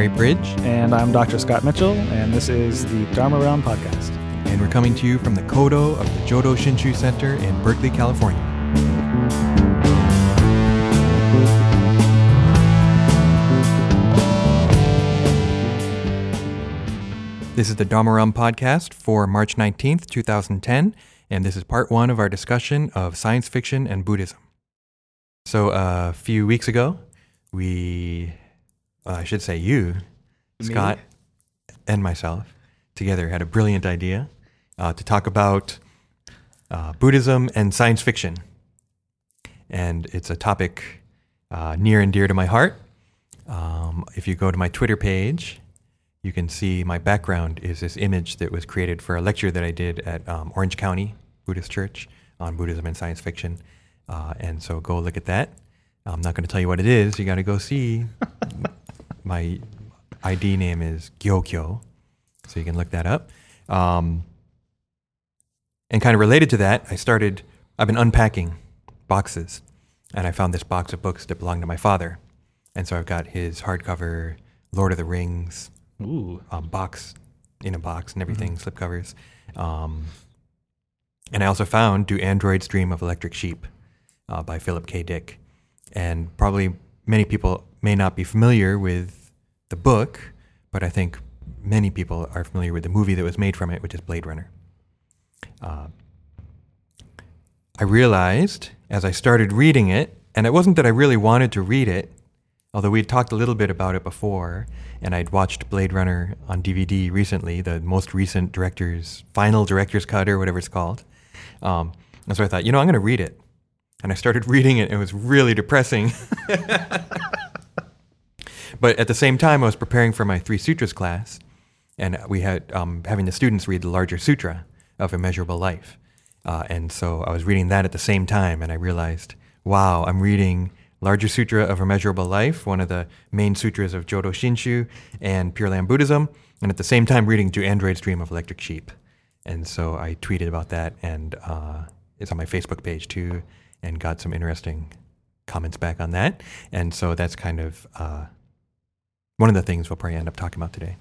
Harry Bridge, And I'm Dr. Scott Mitchell, and this is the Dharma Realm Podcast. and we're coming to you from the Kodo of the Jodo Shinshu Center in Berkeley, California. This is the Dharma Realm podcast for March 19th, 2010, and this is part one of our discussion of science fiction and Buddhism. So, uh, a few weeks ago, we, uh, I should say you, Scott, and myself together had a brilliant idea uh, to talk about uh, Buddhism and science fiction. And it's a topic uh, near and dear to my heart. Um, if you go to my Twitter page, you can see my background is this image that was created for a lecture that I did at um, Orange County Buddhist Church on Buddhism and science fiction. Uh, and so go look at that. I'm not going to tell you what it is. You got to go see. my ID name is Gyokyo, so you can look that up. Um, and kind of related to that, I started, I've been unpacking boxes, and I found this box of books that belonged to my father. And so I've got his hardcover Lord of the Rings Ooh. um, box in a box and everything, slipcovers. Um, and I also found Do Androids Dream of Electric Sheep uh, by Philip K. Dick. And probably many people may not be familiar with the book, but I think many people are familiar with the movie that was made from it, which is Blade Runner. Uh, I realized as I started reading it, and it wasn't that I really wanted to read it, although we'd talked a little bit about it before, and I'd watched Blade Runner on DVD recently, the most recent director's final director's cut or whatever it's called. Um, and so I thought, you know, I'm going to read it. And I started reading it. And it was really depressing. but at the same time, I was preparing for my Three Sutras class, and we had um, having the students read the larger sutra of Immeasurable Life. Uh, and so I was reading that at the same time, and I realized, wow, I'm reading Larger Sutra of Immeasurable Life, one of the main sutras of Jodo Shinshu and Pure Land Buddhism, and at the same time reading Do Androids Dream of Electric Sheep. And so I tweeted about that, and uh, it's on my Facebook page too, and got some interesting comments back on that. And so that's kind of uh, one of the things we'll probably end up talking about today.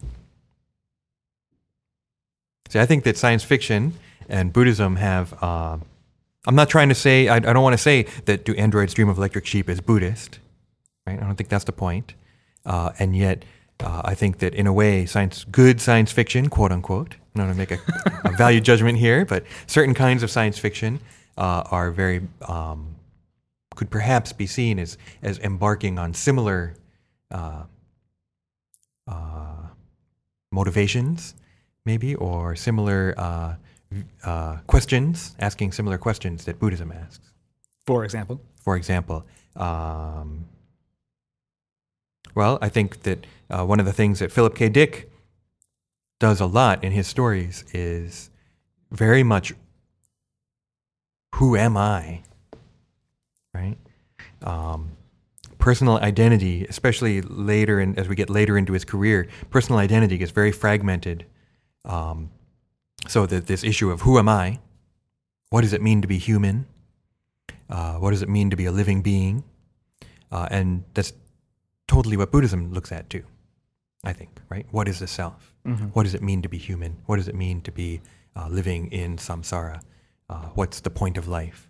See, I think that science fiction and Buddhism have. Uh, I'm not trying to say. I, I don't want to say that "Do Androids Dream of Electric Sheep" is Buddhist, right? I don't think that's the point. Uh, and yet, uh, I think that in a way, science, good science fiction, quote unquote. I'm not going to make a, a value judgment here, but certain kinds of science fiction uh, are very um, could perhaps be seen as as embarking on similar uh, motivations, maybe, or similar uh, uh, questions, asking similar questions that Buddhism asks. For example. For example, um, well, I think that uh, one of the things that Philip K. Dick does a lot in his stories is very much who am I? Right? Um, personal identity, especially later in, as we get later into his career, personal identity gets very fragmented. Um, so that this issue of who am I? What does it mean to be human? Uh, what does it mean to be a living being? Uh, and that's totally what Buddhism looks at too, I think, right? What is the self? What does it mean to be human? What does it mean to be uh, living in samsara? Uh, what's the point of life?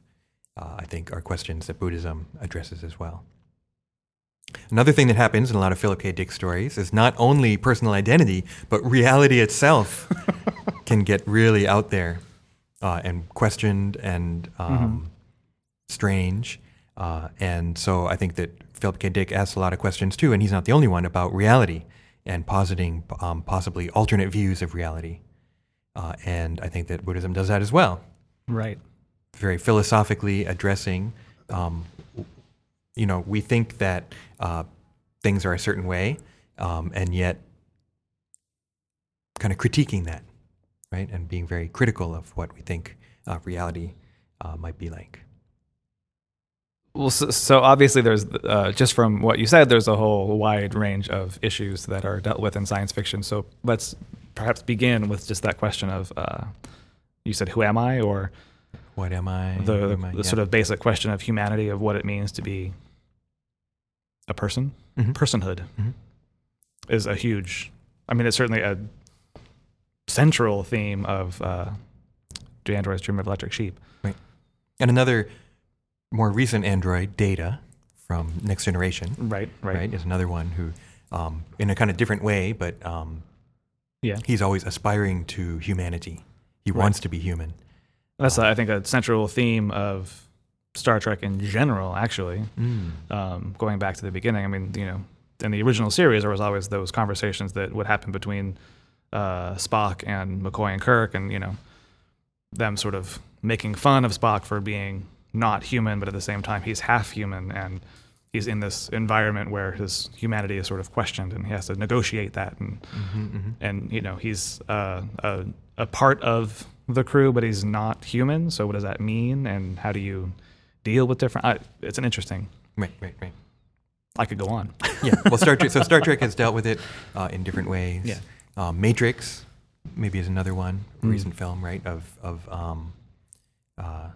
Uh, I think are questions that Buddhism addresses as well. Another thing that happens in a lot of Philip K. Dick stories is not only personal identity, but reality itself can get really out there uh, and questioned and um, strange. Uh, and so I think that Philip K. Dick asks a lot of questions too, and he's not the only one about reality and positing um, possibly alternate views of reality. Uh, and I think that Buddhism does that as well Right. very philosophically addressing. Um, you know, we think that uh, things are a certain way, um, and yet kind of critiquing that, right, and being very critical of what we think uh, reality uh, might be like. Well, so, so obviously, there's uh, just from what you said, there's a whole wide range of issues that are dealt with in science fiction. So let's perhaps begin with just that question of uh, you said, "Who am I?" or What am I? the, am I? Yeah. sort of basic question of humanity, of what it means to be a person, Mhm. personhood. Mhm. is a huge. I mean, it's certainly a central theme of uh, Do Androids Dream of Electric Sheep? Right. And another more recent android, Data, from Next Generation, Right, right, right, is another one who, um, in a kind of different way, but um, Yeah, he's always aspiring to humanity. He Right. wants to be human. That's I think a central theme of Star Trek in general. Actually, Mm. um, going back to the beginning. I mean, you know, in the original series, there was always those conversations that would happen between uh, Spock and McCoy and Kirk, and you know, them sort of making fun of Spock for being not human, but at the same time, he's half human, and he's in this environment where his humanity is sort of questioned, and he has to negotiate that, and hmm hmm and you know, he's uh, a a part of the crew, but he's not human. So, what does that mean, and how do you deal with different? I, it's an interesting. Right, right, right. I could go on. yeah. Well, Star Trek. So Star Trek has dealt with it uh, in different ways. Yeah. Um, Matrix, maybe is another one, Mm. recent film, right? Of of um, uh,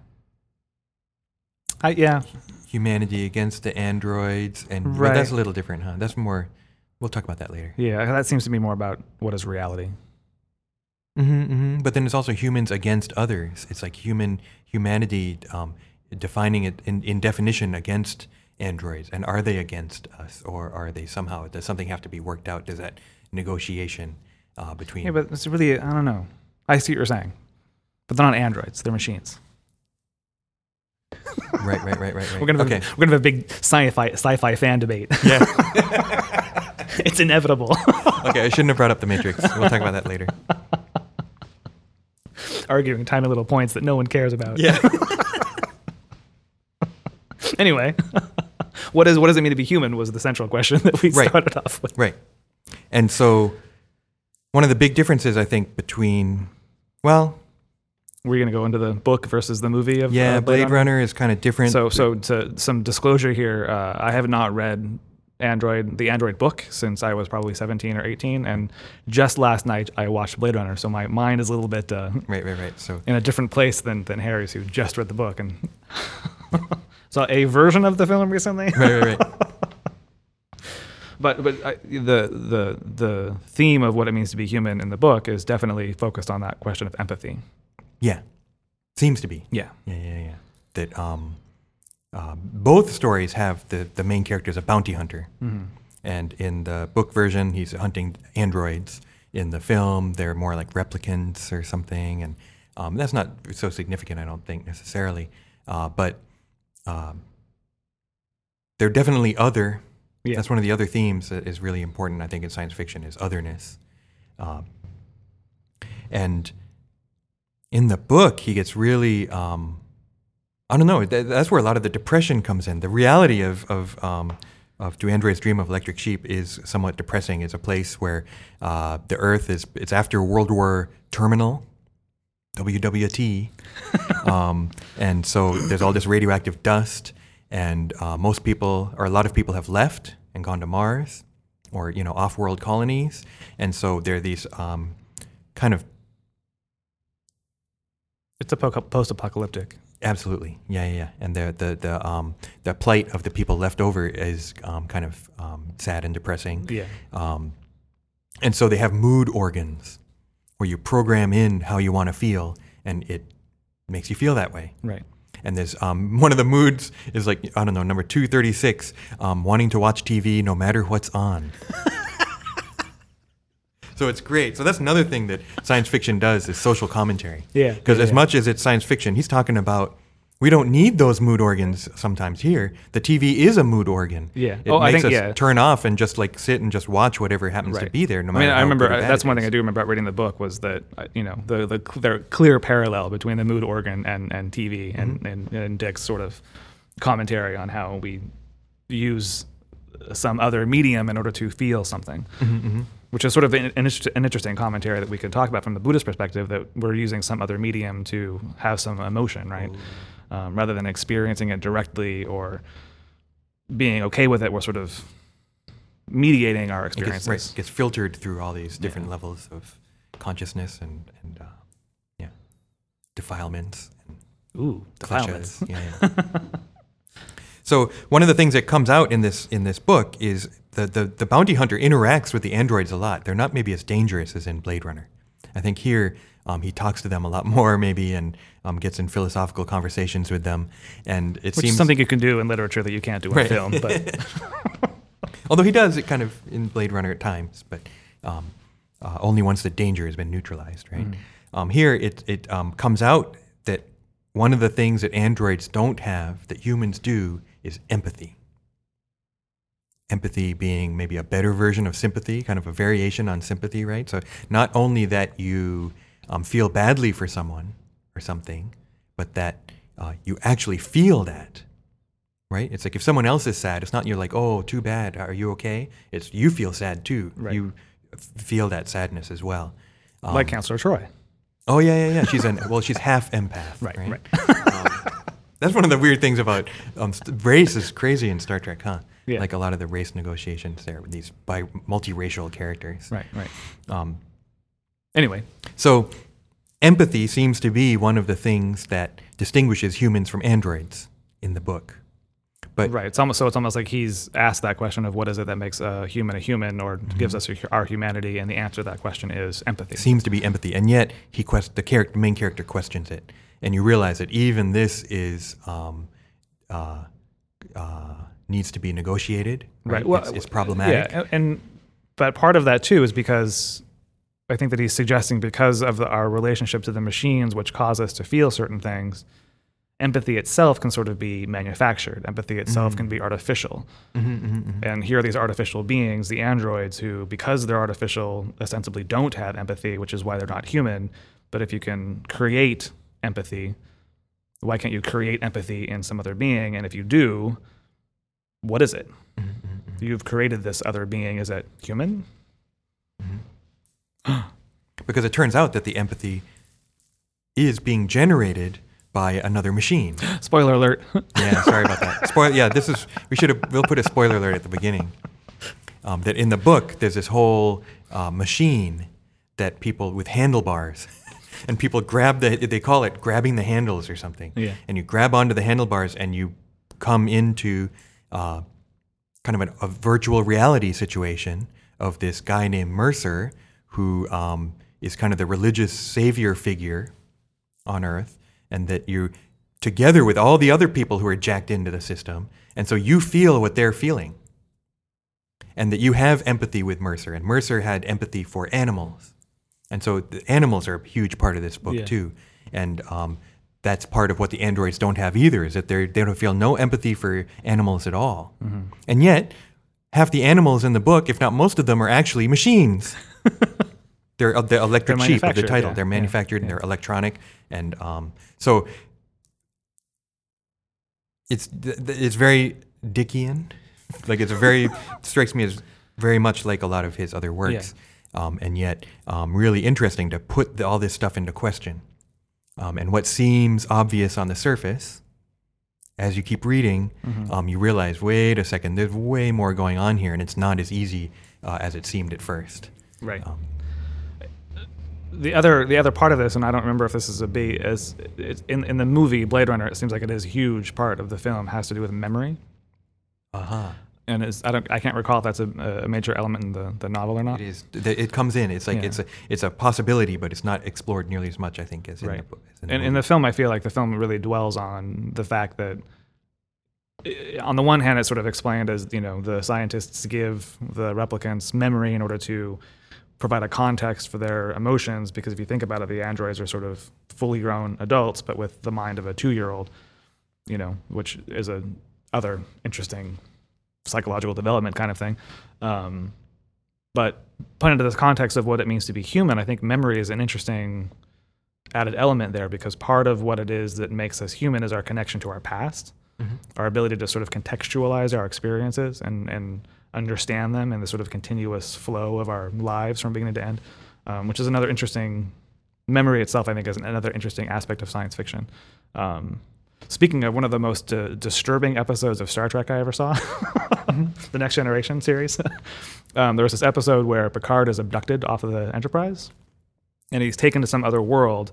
I, yeah, humanity against the androids, and Right. that's a little different, huh? That's more. We'll talk about that later. yeah. That seems to be more about what is reality. Hmm hmm But then it's also humans against others. It's like human humanity um, defining it in, in definition against androids, and are they against us, or are they somehow? Does something have to be worked out? Does that negotiation uh, between? Yeah, but it's really I don't know. I see what you're saying, but they're not androids; they're machines. right, right, right, right, right. We're gonna have, okay. a, we're gonna have a big sci-fi sci-fi fan debate. Yeah. it's inevitable. okay. I shouldn't have brought up the Matrix. We'll talk about that later. Arguing tiny little points that no one cares about. Yeah. Anyway, what is what does it mean to be human? Was the central question that we Right. started off with. Right. And so, one of the big differences I think between, well, We're gonna go into the book versus the movie of yeah, uh, Blade Runner is kind of different. So, so to some disclosure here, uh, I have not read Android, the Android book, since I was probably 17 or 18, and just last night I watched Blade Runner, so my mind is a little bit uh, right, right, right. So, in a different place than than Harry's, who just read the book and saw a version of the film recently. right, right, right. But but I, the the the theme of what it means to be human in the book is definitely focused on that question of empathy. Yeah. Seems to be. Yeah. Yeah, yeah, yeah. That um, uh, both stories have the, the main character is a bounty hunter. Mm-hmm. And in the book version, he's hunting androids. In the film, they're more like replicants or something. And um, that's not so significant, I don't think, necessarily. Uh, but um, they're definitely other. Yeah. That's one of the other themes that is really important, I think, in science fiction is otherness. Um, and in the book, he gets really, um, I don't know, th- that's where a lot of the depression comes in. The reality of, of, um, of Do Androids Dream of Electric Sheep is somewhat depressing. It's a place where uh, the Earth is, it's after World War Terminal, WWT. um, and so there's all this radioactive dust, and uh, most people, or a lot of people, have left and gone to Mars or, you know, off world colonies. And so there are these um, kind of It's a post-apocalyptic. Absolutely, yeah, yeah, yeah. And the the the um the plight of the people left over is um, kind of um, sad and depressing. Yeah. Um, and so they have mood organs where you program in how you want to feel, and it makes you feel that way. Right. And there's um, one of the moods is like I don't know number two thirty six, um, wanting to watch TV no matter what's on. so it's great. So that's another thing that science fiction does is social commentary. Yeah. Because yeah, as yeah. much as it's science fiction, he's talking about we don't need those mood organs sometimes here. The TV is a mood organ. Yeah. It Oh, I makes think- us yeah. turn off and just like sit and just watch whatever happens to be there. No I matter mean, I remember or bad that's one thing. I do remember about reading the book was that uh, you know the the clear, clear parallel between the mood organ and and TV and, Mm-hmm. and and Dick's sort of commentary on how we use some other medium in order to feel something, Mm-hmm, which is sort of an, an, an interesting commentary that we could talk about from the Buddhist perspective that we're using some other medium to have some emotion, right? Um, rather than experiencing it directly or being okay with it, we're sort of mediating our It gets, right, gets filtered through all these different Yeah. levels of consciousness and, and uh, yeah, defilements and Ooh, defilements. kleshas. Yeah, yeah. so one of the things that comes out in this in this book is the, the the bounty hunter interacts with the androids a lot. They're not maybe as dangerous as in Blade Runner. I think here um, he talks to them a lot more, maybe, and um, gets in philosophical conversations with them. And it Which seems something you can do in literature that you can't do in Right. film. But Although he does it kind of in Blade Runner at times, but um, uh, only once the danger has been neutralized, right? Um, here, it, it um, comes out that one of the things that androids don't have that humans do is empathy. Empathy being maybe a better version of sympathy, kind of a variation on sympathy, right? So, not only that you um, feel badly for someone or something, but that uh, you actually feel that right? It's like if someone else is sad, it's not you're like, oh, too bad. Are you okay? It's you feel sad too. Right. You feel that sadness as well. Um, like Counselor Troi. oh yeah, yeah, yeah. She's an well, she's half empath. Right, Right. right. Um, that's one of the weird things about um, race is crazy in Star Trek, huh? Yeah. Like a lot of the race negotiations there with these bi- multiracial characters. Right, right. Um, Anyway, so empathy seems to be one of the things that distinguishes humans from androids in the book. But right. It's almost so. It's almost like he's asked that question of what is it that makes a human a human, or Mm-hmm. gives us our humanity, and the answer to that question is empathy. seems to be empathy, and yet he quest- the character, main character questions it, and you realize that even this is um, uh, uh, needs to be negotiated. Right, Well, it's, it's problematic. Yeah, and, and but part of that too is because I think that he's suggesting because of the, our relationship to the machines, which cause us to feel certain things, empathy itself can sort of be manufactured. Empathy itself can be artificial. And here are these artificial beings, the androids, who, because they're artificial, ostensibly don't have empathy, which is why they're not human. But if you can create empathy, why can't you create empathy in some other being? And if you do, what is it? You've created this other being. Is it human? Because it turns out that the empathy is being generated by another machine. Spoiler alert. Yeah, sorry about that. Spoil. Yeah, this is. We should have. We'll put a spoiler alert at the beginning. Um, that in the book, there's this whole uh, machine that people with handlebars, and people grab the. They call it grabbing the handles or something. Yeah. And you grab onto the handlebars and you come into uh, kind of an, a virtual reality situation of this guy named Mercer, who um, is kind of the religious savior figure on Earth, and that you, together with all the other people who are jacked into the system, and so you feel what they're feeling, and that you have empathy with Mercer, and Mercer had empathy for animals, and so the animals are a huge part of this book Yeah. too, and um, that's part of what the androids don't have either, is that they they don't feel no empathy for animals at all, and yet half the animals in the book, if not most of them, are actually machines. They're uh, the electric They're sheep of the title. yeah, They're yeah, manufactured and they're electronic, and um, so it's it's very Dickian. like it's a very strikes me as very much like a lot of his other works, um, and yet um, really interesting to put the, all this stuff into question. Um, and what seems obvious on the surface, as you keep reading, Mm-hmm. um, you realize, wait a second, there's way more going on here, and it's not as easy uh, as it seemed at first. Right. Um, the other the other part of this, and I don't remember if this is a B, is it's in in the movie Blade Runner. It seems like it is a huge part of the film has to do with memory, uh-huh. And is I don't I can't recall if that's a, a major element in the, the novel or not. It is. It comes in. It's like Yeah. it's a it's a possibility, but it's not explored nearly as much, I think, as in the Right. book. as And in the film, I feel like the film really dwells on the fact that, eh, on the one hand, it's sort of explained as you know the scientists give the replicants memory in order to provide a context for their emotions. Because if you think about it, the androids are sort of fully grown adults, but with the mind of a two-year-old. You know, which is a other interesting psychological development kind of thing. Um, but put into the context of what it means to be human, I think memory is an interesting added element there because part of what it is that makes us human is our connection to our past, Mhm. our ability to sort of contextualize our experiences and, and understand them and the sort of continuous flow of our lives from beginning to end, um, which is another interesting memory itself, I think, is another interesting aspect of science fiction. Um, speaking of one of the most uh, disturbing episodes of Star Trek I ever saw, the Next Generation series, um, there was this episode where Picard is abducted off of the Enterprise and he's taken to some other world,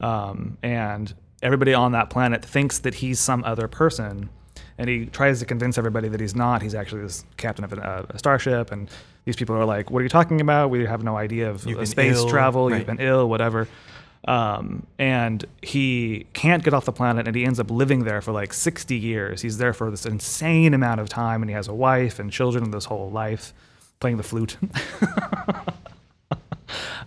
um, and everybody on that planet thinks that he's some other person, and he tries to convince everybody that he's not. He's actually this captain of a, a starship, and these people are like, "What are you talking about? We have no idea of uh, space ill." travel. Right. You've been ill, whatever." Um, and he can't get off the planet, and he ends up living there for like 60 years. He's there for this insane amount of time, and he has a wife and children this whole life, playing the flute.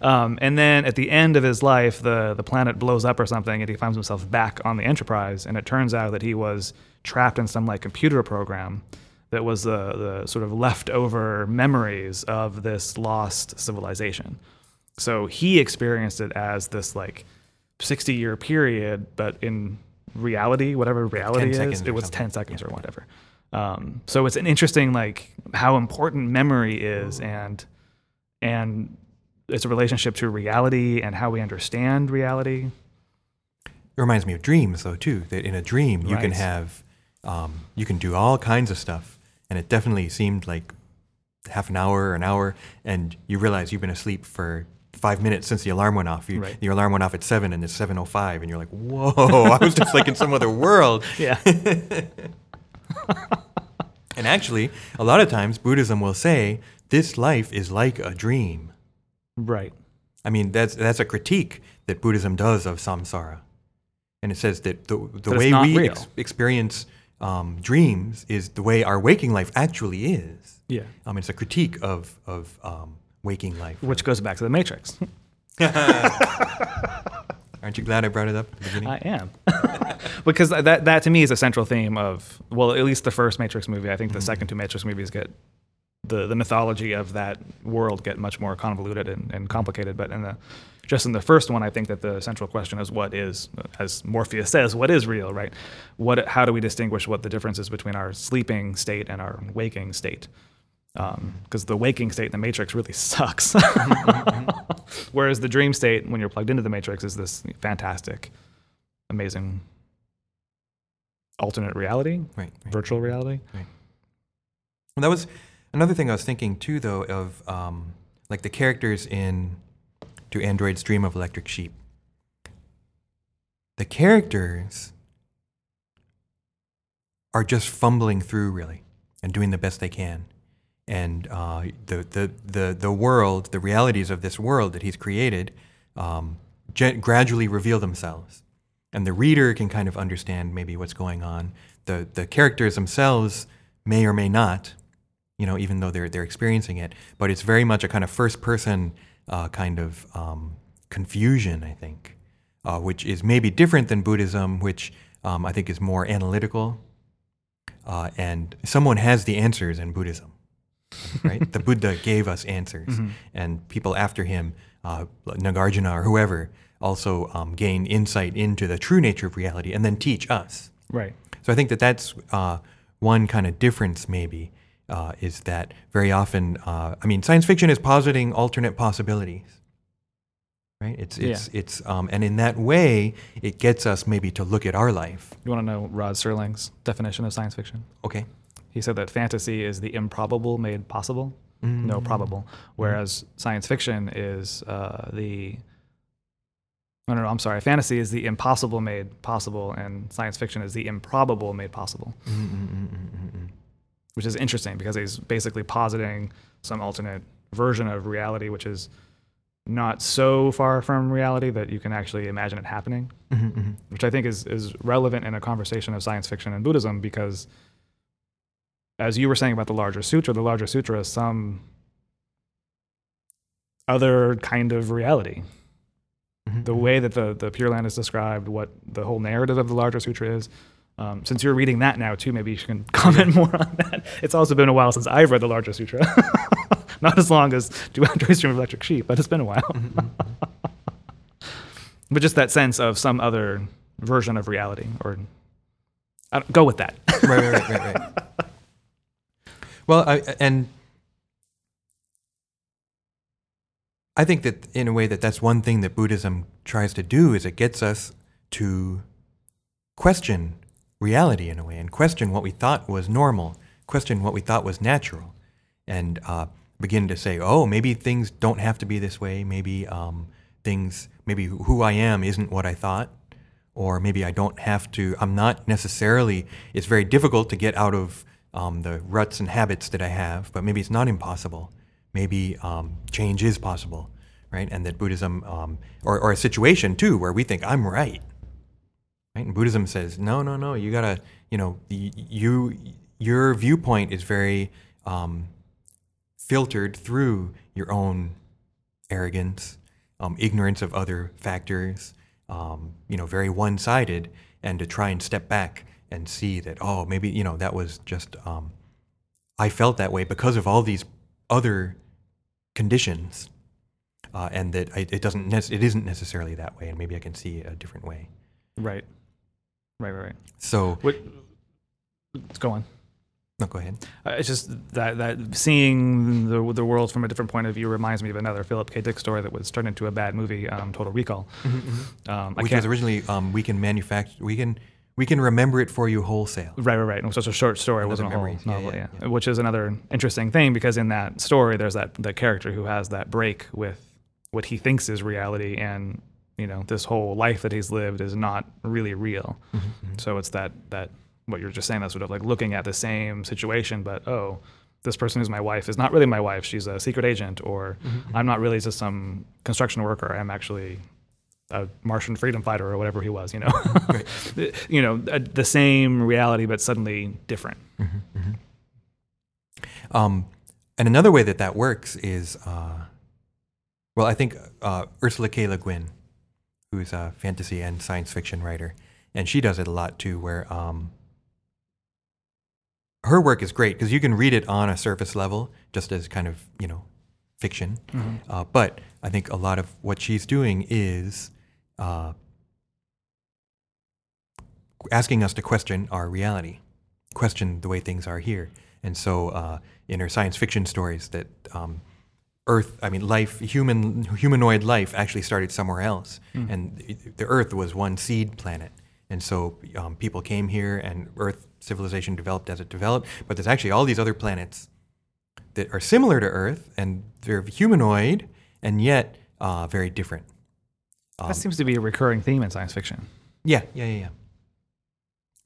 Um, and then at the end of his life, the, the planet blows up or something, and he finds himself back on the Enterprise. And it turns out that he was trapped in some like computer program that was the, the sort of leftover memories of this lost civilization. So he experienced it as this like 60 year period, but in reality, whatever reality is, it was something. 10 seconds or whatever. Um, so it's an interesting like how important memory is and and its a relationship to reality and how we understand reality. It reminds me of dreams, though, too. That in a dream you can have, um, you can do all kinds of stuff, and it definitely seemed like half an hour or an hour, and you realize you've been asleep for five minutes since the alarm went off. You, Right. Your alarm went off at seven, and it's seven oh five, and you're like, "Whoa! I was just like in some other world." Yeah. And actually, a lot of times Buddhism will say this life is like a dream. right. I mean, that's that's a critique that Buddhism does of samsara, and it says that the the it's way we ex- experience um, dreams is the way our waking life actually is. Yeah. Um, it's a critique of of um, waking life. Which goes back to the Matrix. Aren't you glad I brought it up at the beginning? I am. because that that to me is a central theme of well, at least the first Matrix movie. I think the mm-hmm. second two Matrix movies get the the mythology of that world get much more convoluted and, and complicated. But in the just in the first one, I think that the central question is what is, as Morpheus says, what is real, right? What how do we distinguish what the difference is between our sleeping state and our waking state? Because the waking state in the Matrix really sucks. Whereas the dream state, when you're plugged into the Matrix, is this fantastic, amazing alternate reality, right. right. virtual reality. Well, that was another thing I was thinking too, though, of um, like the characters in "Do Androids Dream of Electric Sheep." The characters are just fumbling through, really, and doing the best they can, and uh, the, the the the world, the realities of this world that he's created, um, gen- gradually reveal themselves and the reader can kind of understand maybe what's going on. The the characters themselves may or may not, you know, even though they're they're experiencing it. But it's very much a kind of first person uh, kind of um, confusion, I think, uh, which is maybe different than Buddhism, which um, I think is more analytical. Uh, and someone has the answers in Buddhism, right? the Buddha gave us answers, and people after him, uh, Nagarjuna or whoever, also um, gain insight into the true nature of reality and then teach us. Right. So I think that that's uh, one kind of difference, maybe, uh, is that very often, uh, I mean, science fiction is positing alternate possibilities, right? It's it's it's, um, and in that way, it gets us maybe to look at our life. You want to know Rod Serling's definition of science fiction? Okay. He said that fantasy is the improbable made possible, mm. no probable, whereas science fiction is uh, the no, no, no, I'm sorry. Fantasy is the impossible made possible, and science fiction is the improbable made possible. Mm, mm, which is interesting because he's basically positing some alternate version of reality, which is not so far from reality that you can actually imagine it happening. Mm-hmm, mm-hmm. Which I think is is relevant in a conversation of science fiction and Buddhism because, as you were saying about the larger sutra, the larger sutra is some other kind of reality the way that the, the Pure Land is described, what the whole narrative of the larger sutra is. Um, since you're reading that now too, maybe you can comment more on that. It's also been a while since I've read the larger sutra. Not as long as Do Androids Dream of Electric Sheep, but it's been a while. but just that sense of some other version of reality, or I don't, go with that. right, right, right, right, right. Well, I, and I think that in a way that that's one thing that Buddhism tries to do is it gets us to question reality in a way and question what we thought was normal, question what we thought was natural, and uh, begin to say, oh, maybe things don't have to be this way. Maybe um, things, maybe who I am isn't what I thought, or maybe I don't have to. I'm not necessarily. It's very difficult to get out of um, the ruts and habits that I have, but maybe it's not impossible. Maybe um, change is possible, right? And that Buddhism, um, or, or a situation too, where we think I'm right, right? And Buddhism says, no, no, no. You gotta, you know, you your viewpoint is very um, filtered through your own arrogance, um, ignorance of other factors, um, you know, very one-sided, and to try and step back and see that, oh, maybe you know that was just um, I felt that way because of all these other conditions, uh, and that I, it doesn't nec- it isn't necessarily that way, and maybe I can see a different way. Right. Right. Right. Right. So, What? Let's go on. no, go ahead. Uh, it's just that that seeing the the world from a different point of view reminds me of another Philip K. Dick story that was turned into a bad movie, um, Total Recall. Um, I Which can't. was originally um, we can manufacture we can we can remember it for you wholesale. Right, right, right. It was just a short story. It Another wasn't a whole memories. Yeah, novel. yeah, Yeah, yeah. which is another interesting thing because in that story, there's that the character who has that break with what he thinks is reality, and you know this whole life that he's lived is not really real. Mm-hmm, So it's that that what you're just saying that sort of like looking at the same situation, but oh, this person who's my wife is not really my wife. She's a secret agent, or mm-hmm. I'm not really just some construction worker. I'm actually a Martian freedom fighter or whatever he was. You know, Right. you know, uh, the same reality but suddenly different. Um, and another way that that works is, uh, well, I think uh, Ursula K. Le Guin, who's a fantasy and science fiction writer, and she does it a lot too, where um, her work is great because you can read it on a surface level, just as kind of you know fiction. Uh, but I think a lot of what she's doing is uh, asking us to question our reality, question the way things are here. And so, uh, in her science fiction stories, that um, Earth, I mean, life, human, humanoid life, actually started somewhere else, and the- the Earth was one seed planet. And so, um, people came here, and Earth civilization developed as it developed. But there's actually all these other planets that are similar to Earth, and they're humanoid, and yet uh, very different. Um, that seems to be a recurring theme in science fiction. Yeah, yeah, yeah, yeah.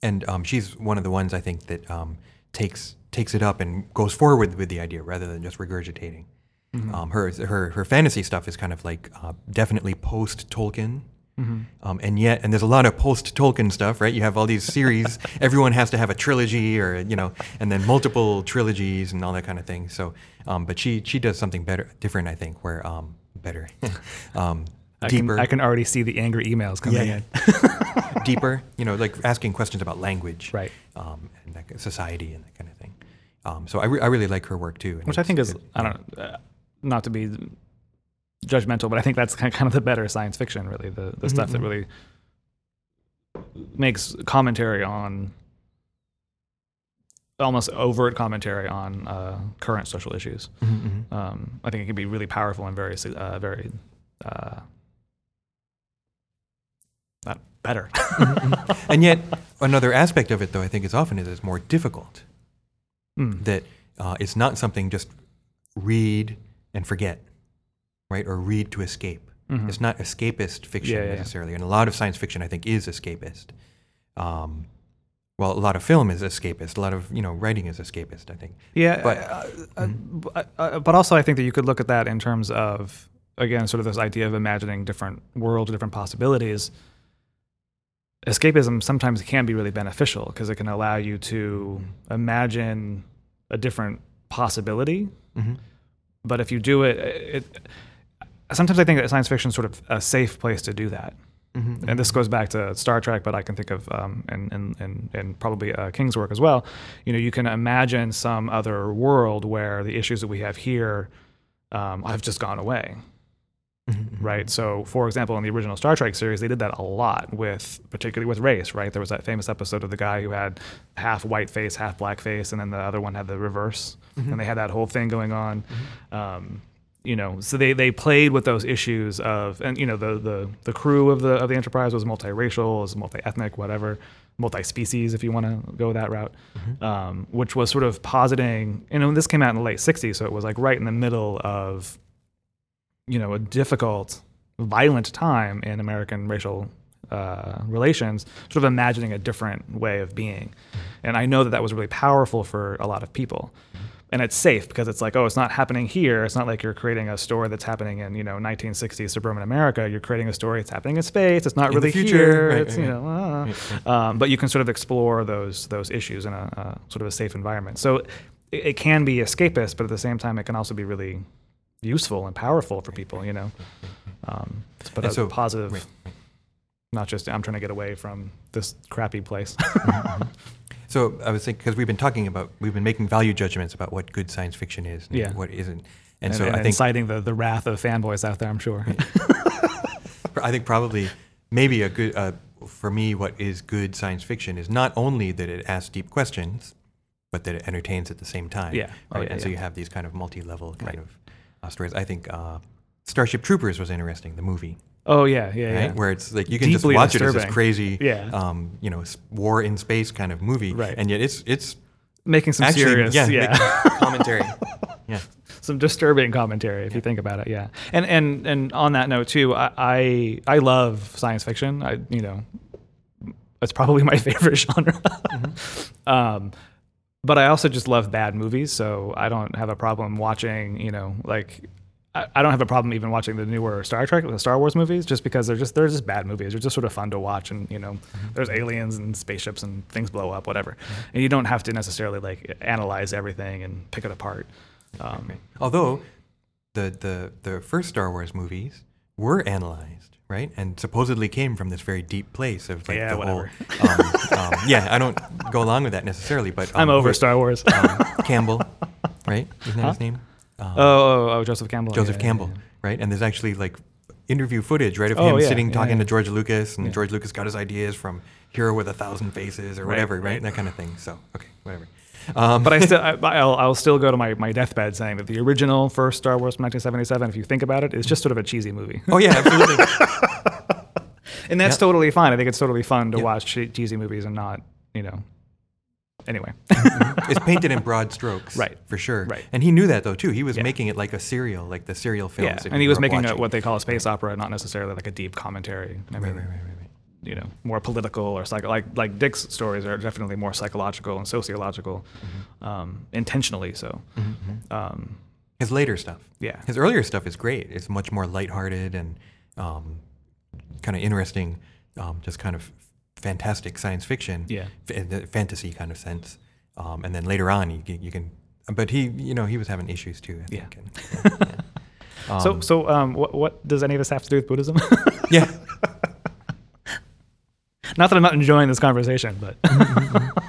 And um, she's one of the ones I think that um, takes takes it up and goes forward with the idea rather than just regurgitating. Um, her her her fantasy stuff is kind of like uh, definitely post Tolkien. Um, and yet, and there's a lot of post Tolkien stuff, right? You have all these series. everyone has to have a trilogy, or you know, and then multiple trilogies and all that kind of thing. So, um, but she she does something better, different, I think, where um, better, um, I deeper can, I can already see the angry emails coming Yeah, in. deeper, you know, like asking questions about language, Right. Um, and that, society and that kind of thing. Um, so I, re- I really like her work too. Which I think is, it- I don't know, uh, not to be judgmental, but I think that's kind of the better science fiction, really. The, the stuff that really makes commentary on, almost overt commentary on uh, current social issues. Mhm, mhm. Um, I think it can be really powerful and very, uh, very uh, uh, better. and yet, another aspect of it, though, I think is often is it's more difficult. Mm. That uh, it's not something just read and forget, right? Or read to escape. It's not escapist fiction Mm-hmm. Yeah, yeah, yeah. necessarily, and a lot of science fiction, I think, is escapist. Um, well, a lot of film is escapist. A lot of you know writing is escapist. I think. Yeah, But- uh, uh, but, uh, but also I think that you could look at that in terms of again, sort of this idea of imagining different worlds, different possibilities. Escapism sometimes can be really beneficial because it can allow you to imagine a different possibility. Mhm. But if you do it, it sometimes I think that science fiction is sort of a safe place to do that. Mhm, And this goes back to Star Trek, but I can think of um, and, and, and, and probably uh, King's work as well. You know, you can imagine some other world where the issues that we have here um, have just gone away, Mhm, mhm. right? So, for example, in the original Star Trek series, they did that a lot with, particularly with race, right? There was that famous episode of the guy who had half white face, half black face, and then the other one had the reverse, and they had that whole thing going on. Um, you know, so they, they played with those issues of, and you know, the, the, the crew of the of the Enterprise was multiracial, was multi-ethnic, whatever, multi-species, if you want to go that route, um, which was sort of positing. You know, this came out in the late '60s, so it was like right in the middle of, you know, a difficult, violent time in American racial uh, relations, sort of imagining a different way of being. And I know that that was really powerful for a lot of people. And it's safe because it's like, oh, it's not happening here. It's not like you're creating a story that's happening in, you know, 1960s suburban America. You're creating a story that's happening in space. It's not In really future. here. Right, it's, right, you know, ah. Right, right. Um, but you can sort of explore those those issues in a, a sort of a safe environment. So it, it can be escapist, but at the same time, it can also be really useful and powerful for people. You know, um, but And a so- positive, right, not just I'm trying to get away from this crappy place. So I was thinking because we've been talking about we've been making value judgments about what good science fiction is and Yeah. what isn't, and, and, so and I think inciting the, the wrath of fanboys out there, I'm sure. I think probably maybe a good uh, for me what is good science fiction is not only that it asks deep questions, but that it entertains at the same time. Yeah. Oh, yeah, and so you have these kind of multi-level kind Right. of uh, stories. I think uh, Starship Troopers was interesting, the movie. oh yeah, yeah, right? yeah. Where it's like you can Deeply just watch it as disturbing. this crazy, Yeah. um, you know, war in space kind of movie, Right. and yet it's it's Making some actually serious, yeah, yeah. commentary. yeah, some disturbing commentary if you think about it. Yeah, and and and on that note too, I I, I love science fiction. I you know, it's probably my favorite genre. um, but I also just love bad movies, so I don't have a problem watching. You know, like. I I don't have a problem even watching the newer Star Trek, the Star Wars movies, just because they're just they're just bad movies. They're just sort of fun to watch, and you know, there's aliens and spaceships and things blow up, whatever. And you don't have to necessarily like analyze everything and pick it apart. Um. Although the, the the first Star Wars movies were analyzed, right, and supposedly came from this very deep place of like Yeah, the whatever. whole. Um, um, yeah, I don't go along with that necessarily, but I'm um, over Star Wars. um, Campbell, right? Isn't that his name? Um, oh, oh, oh, Joseph Campbell. Joseph yeah, Campbell, yeah. right? And there's actually like interview footage, right, of Oh, him sitting talking to George Lucas, and. George Lucas got his ideas from Hero with a Thousand Faces or Right, whatever, right? right. That kind of thing. So, okay, whatever. Um, But I still, I, I'll, I'll still go to my, my deathbed saying that the original first Star Wars from 1977, if you think about it, is just sort of a cheesy movie. oh yeah, absolutely. And that's Yeah. totally fine. I think it's totally fun to Yeah. watch cheesy movies and not, you know. Anyway, it's painted in broad strokes, Right. For sure, Right. And he knew that though too. He was Yeah. making it like a serial, like the serial films. yeah. And he was making a, what they call a space opera, not necessarily like a deep commentary. I mean, right, right, right, right. You know, more political or psycho. Like like Dick's stories are definitely more psychological and sociological, Mm-hmm. um, intentionally so. Um, His later stuff. yeah. His earlier stuff is great. It's much more lighthearted and um, kind of interesting, um, just kind of fantastic science fiction, Yeah. f- in the fantasy kind of sense. Um, and then later on, you, can- you can, but he, you know, he was having issues too. I Yeah. think. and- yeah. So Um, so um, what what does any of this have to do with Buddhism? yeah, not that I'm not enjoying this conversation, but mm-hmm, mm-hmm.